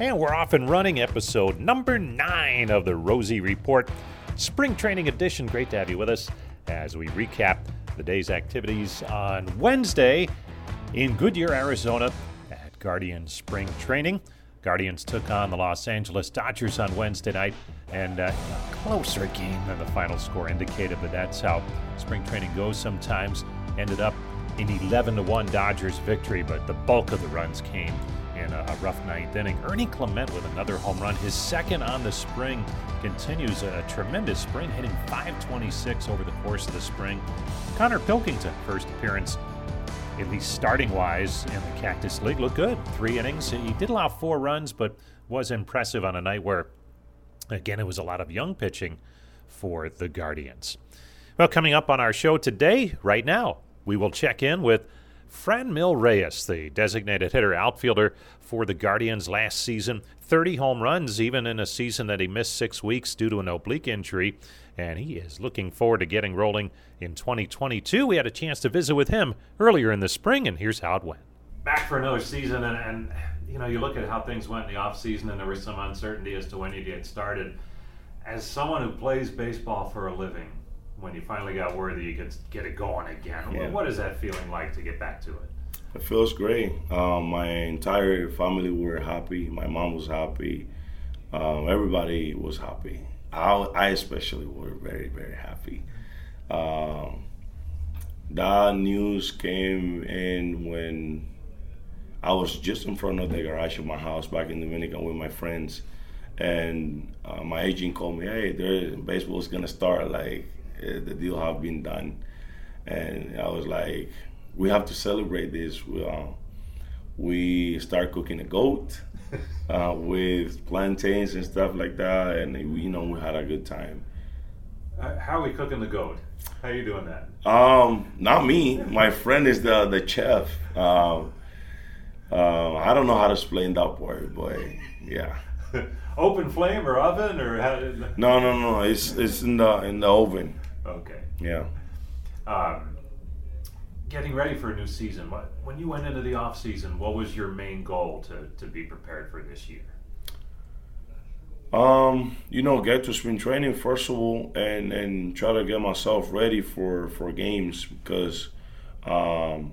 And we're off and running episode number nine of the Rosie Report, Spring Training Edition. Great to have you with us as we recap the day's activities on Wednesday in Goodyear, Arizona at Guardian Spring Training. Guardians took on the Los Angeles Dodgers on Wednesday night, and uh, a closer game than the final score indicated, but that's how spring training goes sometimes. Ended up in 11 to 1 Dodgers victory, but the bulk of the runs came in a, a rough ninth inning. Ernie Clement with another home run, his second on the spring, continues a tremendous spring, hitting 526 over the course of the spring. Konnor Pilkington, first appearance, at least starting wise, in the Cactus League, looked good. Three innings. He did allow four runs, but was impressive on a night where, again, it was a lot of young pitching for the Guardians. Well, coming up on our show today, right now, we will check in with Franmil Reyes, the designated hitter outfielder for the Guardians last season. 30 home runs, even in a season that he missed six weeks due to an oblique injury. And he is looking forward to getting rolling in 2022. We had a chance to visit with him earlier in the spring, and here's how it went. Back for another season, and, and you know, you look at how things went in the offseason, and there was some uncertainty as to when you'd get started. As someone who plays baseball for a living, when you finally got word that you could get it going again. Yeah. What is that feeling like to get back to it? It feels great. Um, my entire family were happy. My mom was happy. Um, everybody was happy. I, I especially were very, very happy. Um, that news came in when I was just in front of the garage of my house back in Dominican with my friends, and uh, my agent called me, "Hey, there, baseball's gonna start. Like the deal have been done," and I was like, "We have to celebrate this." We, uh, we start cooking a goat uh, with plantains and stuff like that, and we, you know we had a good time. Uh, how are we cooking the goat? How are you doing that? Um, not me. My friend is the the chef. Um, uh, I don't know how to explain that part, but yeah. Open flame or oven or how? No, no, no. It's it's in the in the oven. Okay. Yeah. Um, getting ready for a new season. What, when you went into the off season, what was your main goal to, to be prepared for this year? Um, you know, get to spring training first of all, and and try to get myself ready for for games because um,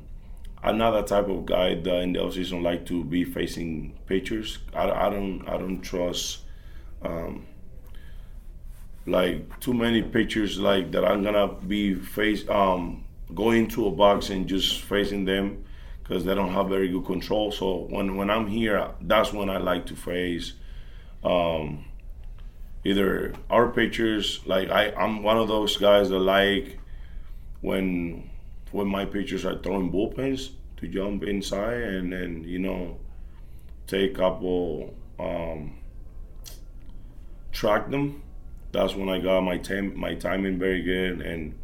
I'm not that type of guy that in the offseason like to be facing pitchers. I, I don't I don't trust um, like too many pitchers like that. I'm gonna be face um, going to a box and just facing them because they don't have very good control. So when when I'm here, that's when I like to face um, either our pitchers. Like I, I'm one of those guys that like when when my pitchers are throwing bullpens to jump inside and then you know take a couple um, track them. That's when I got my time my timing very good and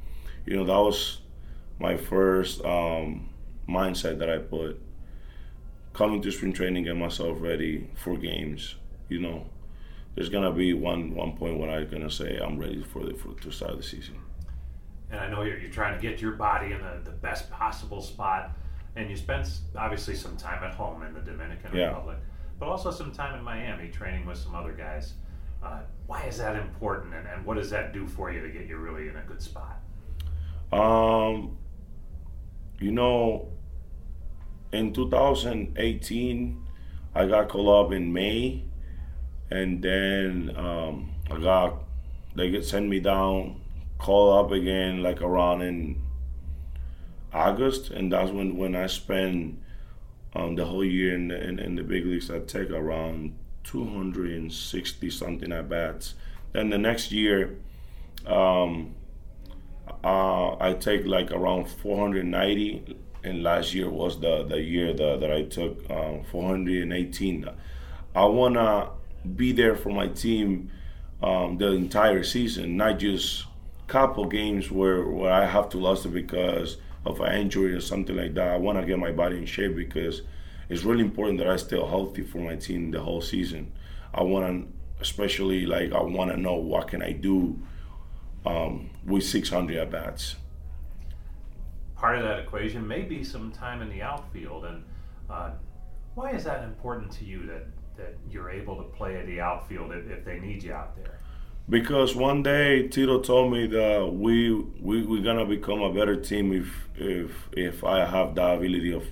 you know that was my first um, mindset that I put coming to spring training get myself ready for games you know there's gonna be one one point when I'm gonna say I'm ready for the for to start the season. And I know you're, you're trying to get your body in the, the best possible spot, and you spent obviously some time at home in the Dominican Yeah. Republic, but also some time in Miami training with some other guys. Uh, why is that important, and, and what does that do for you to get you really in a good spot? Um, you know, in 2018, I got called up in May, and then um, I got they get sent me down, call up again like around in August, and that's when when I spent um, the whole year in the, in, in the big leagues. I take around 260 something at bats. Then the next year. Um, uh, I take like around 490 and last year was the the year that, that I took um, 418. I wanna be there for my team um, the entire season, not just couple games where, where I have to lose because of an injury or something like that. I want to get my body in shape because it's really important that I stay healthy for my team the whole season. I want to, especially like I want to know what can I do um, with 600 at bats. Part of that equation may be some time in the outfield, and uh, why is that important to you that that you're able to play at the outfield if, if they need you out there? Because one day Tito told me that we we we're gonna become a better team if if if I have the ability of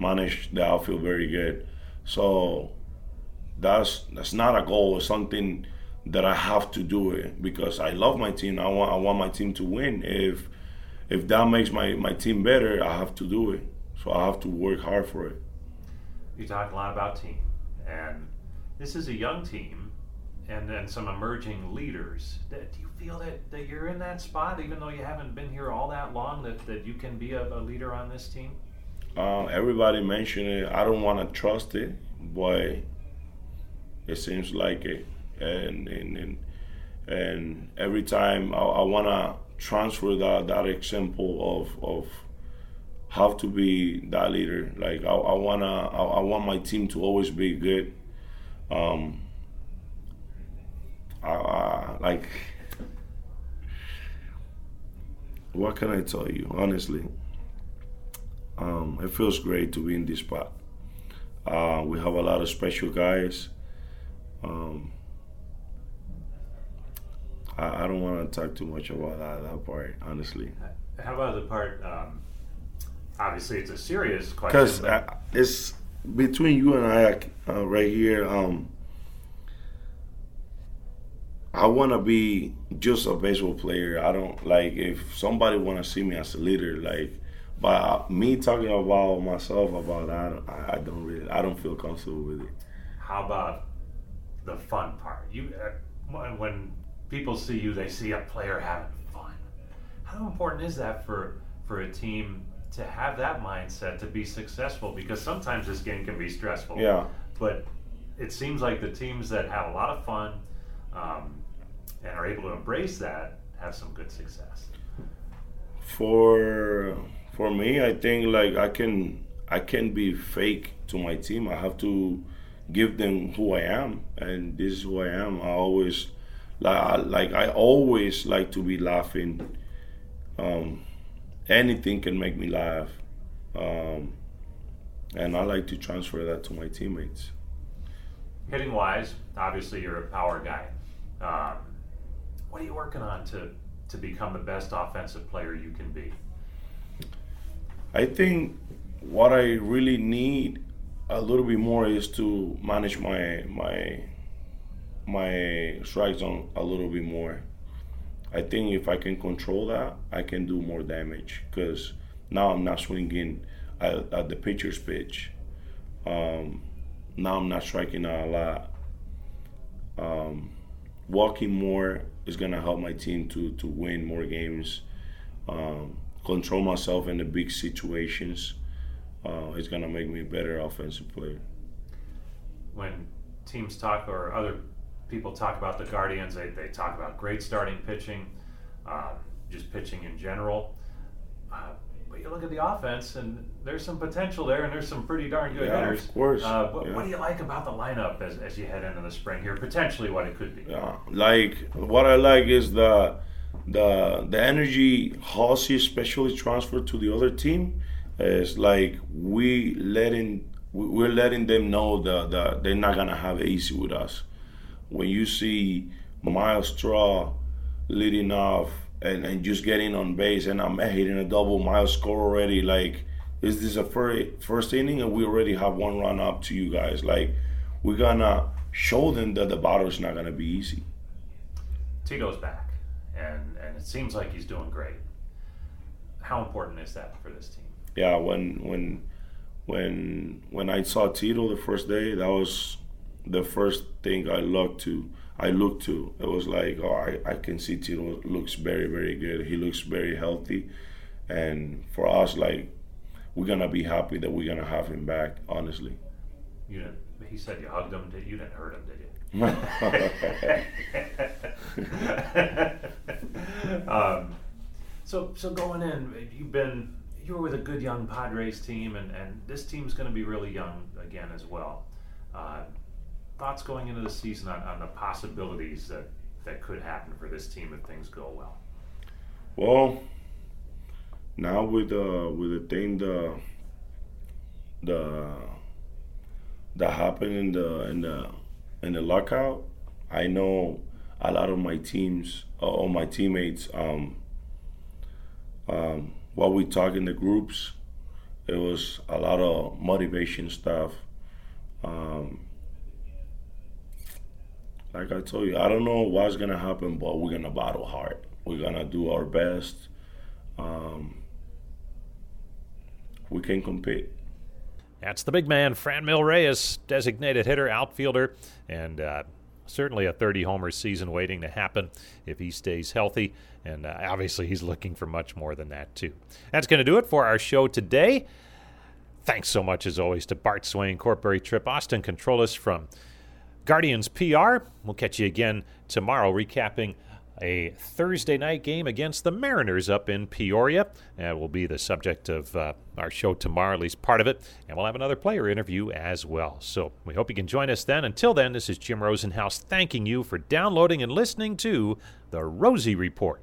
manage the outfield very good. So that's that's not a goal. It's something that I have to do it because I love my team. I want I want my team to win. If if that makes my, my team better, I have to do it. So I have to work hard for it. You talk a lot about team, and this is a young team, and then some emerging leaders. Do you feel that, that you're in that spot, even though you haven't been here all that long, that, that you can be a, a leader on this team? Uh, everybody mentioned it. I don't want to trust it, but it seems like it. And and and, and every time I, I want to transfer that that example of of how to be that leader. Like I, I wanna I, I want my team to always be good. Um, I, I, like what can I tell you honestly? Um, it feels great to be in this spot. Uh, we have a lot of special guys. Um, I, I don't want to talk too much about that, that part, honestly. How about the part? Um, obviously, it's a serious question. Because uh, it's between you and I uh, right here. Um, I want to be just a baseball player. I don't like if somebody want to see me as a leader, like. But me talking about myself about that, I, I don't really, I don't feel comfortable with it. How about the fun part? You uh, when people see you, they see a player having fun. How important is that for for a team to have that mindset to be successful? Because sometimes this game can be stressful. Yeah. But it seems like the teams that have a lot of fun um, and are able to embrace that have some good success. For for me, I think like I can I can be fake to my team. I have to give them who I am, and this is who I am. I always like like I always like to be laughing. Um, anything can make me laugh, um, and I like to transfer that to my teammates. Hitting wise, obviously you're a power guy. Um, what are you working on to to become the best offensive player you can be? I think what I really need a little bit more is to manage my my my strike zone a little bit more. I think if I can control that, I can do more damage because now I'm not swinging at, at the pitcher's pitch. Um, now I'm not striking out a lot. Um, walking more is gonna help my team to to win more games. Um, control myself in the big situations. Uh, it's gonna make me a better offensive player. When teams talk or other people talk about the Guardians, they, they talk about great starting pitching, um, just pitching in general. Uh, but you look at the offense, and there's some potential there, and there's some pretty darn good yeah, hitters. Of course. Uh, what, yeah. what, do you like about the lineup as, as you head into the spring here? Potentially, what it could be. Yeah, like what I like is the the the energy Halsey especially transferred to the other team is like we letting we're letting them know that, that they're not gonna have it easy with us. When you see Myles Straw leading off and, and just getting on base and I'm hitting a double Myles score already, like is this a first first inning and we already have one run up to you guys? Like we're gonna show them that the battle is not gonna be easy. Tito's back and and it seems like he's doing great. How important is that for this team? Yeah, when when when when I saw Tito the first day, that was the first thing I looked to. I looked to. It was like, oh, I, I can see Tito looks very very good. He looks very healthy, and for us, like we're gonna be happy that we're gonna have him back. Honestly. You didn't, he said you hugged him. Did you didn't hurt him, did you? um, so so going in, you've been you were with a good young Padres team, and, and this team's going to be really young again as well. Uh, thoughts going into the season on, on the possibilities that, that could happen for this team if things go well? Well, now with uh, with the thing the the that happened in the in the in the lockout, I know a lot of my teams, uh, all my teammates, um, um, while we talk in the groups, it was a lot of motivation stuff. Um, like I told you, I don't know what's gonna happen, but we're gonna battle hard. We're gonna do our best. Um, we can compete. That's the big man, Fran Franmil Reyes, designated hitter, outfielder, and uh, certainly a 30 homer season waiting to happen if he stays healthy. And uh, obviously, he's looking for much more than that, too. That's going to do it for our show today. Thanks so much, as always, to Bart Swain, Corporate Trip, Austin Controllus from Guardians PR. We'll catch you again tomorrow, recapping a Thursday night game against the Mariners up in Peoria. That will be the subject of uh, our show tomorrow, at least part of it. And we'll have another player interview as well. So we hope you can join us then. Until then, this is Jim Rosenhaus thanking you for downloading and listening to the Rosie Report.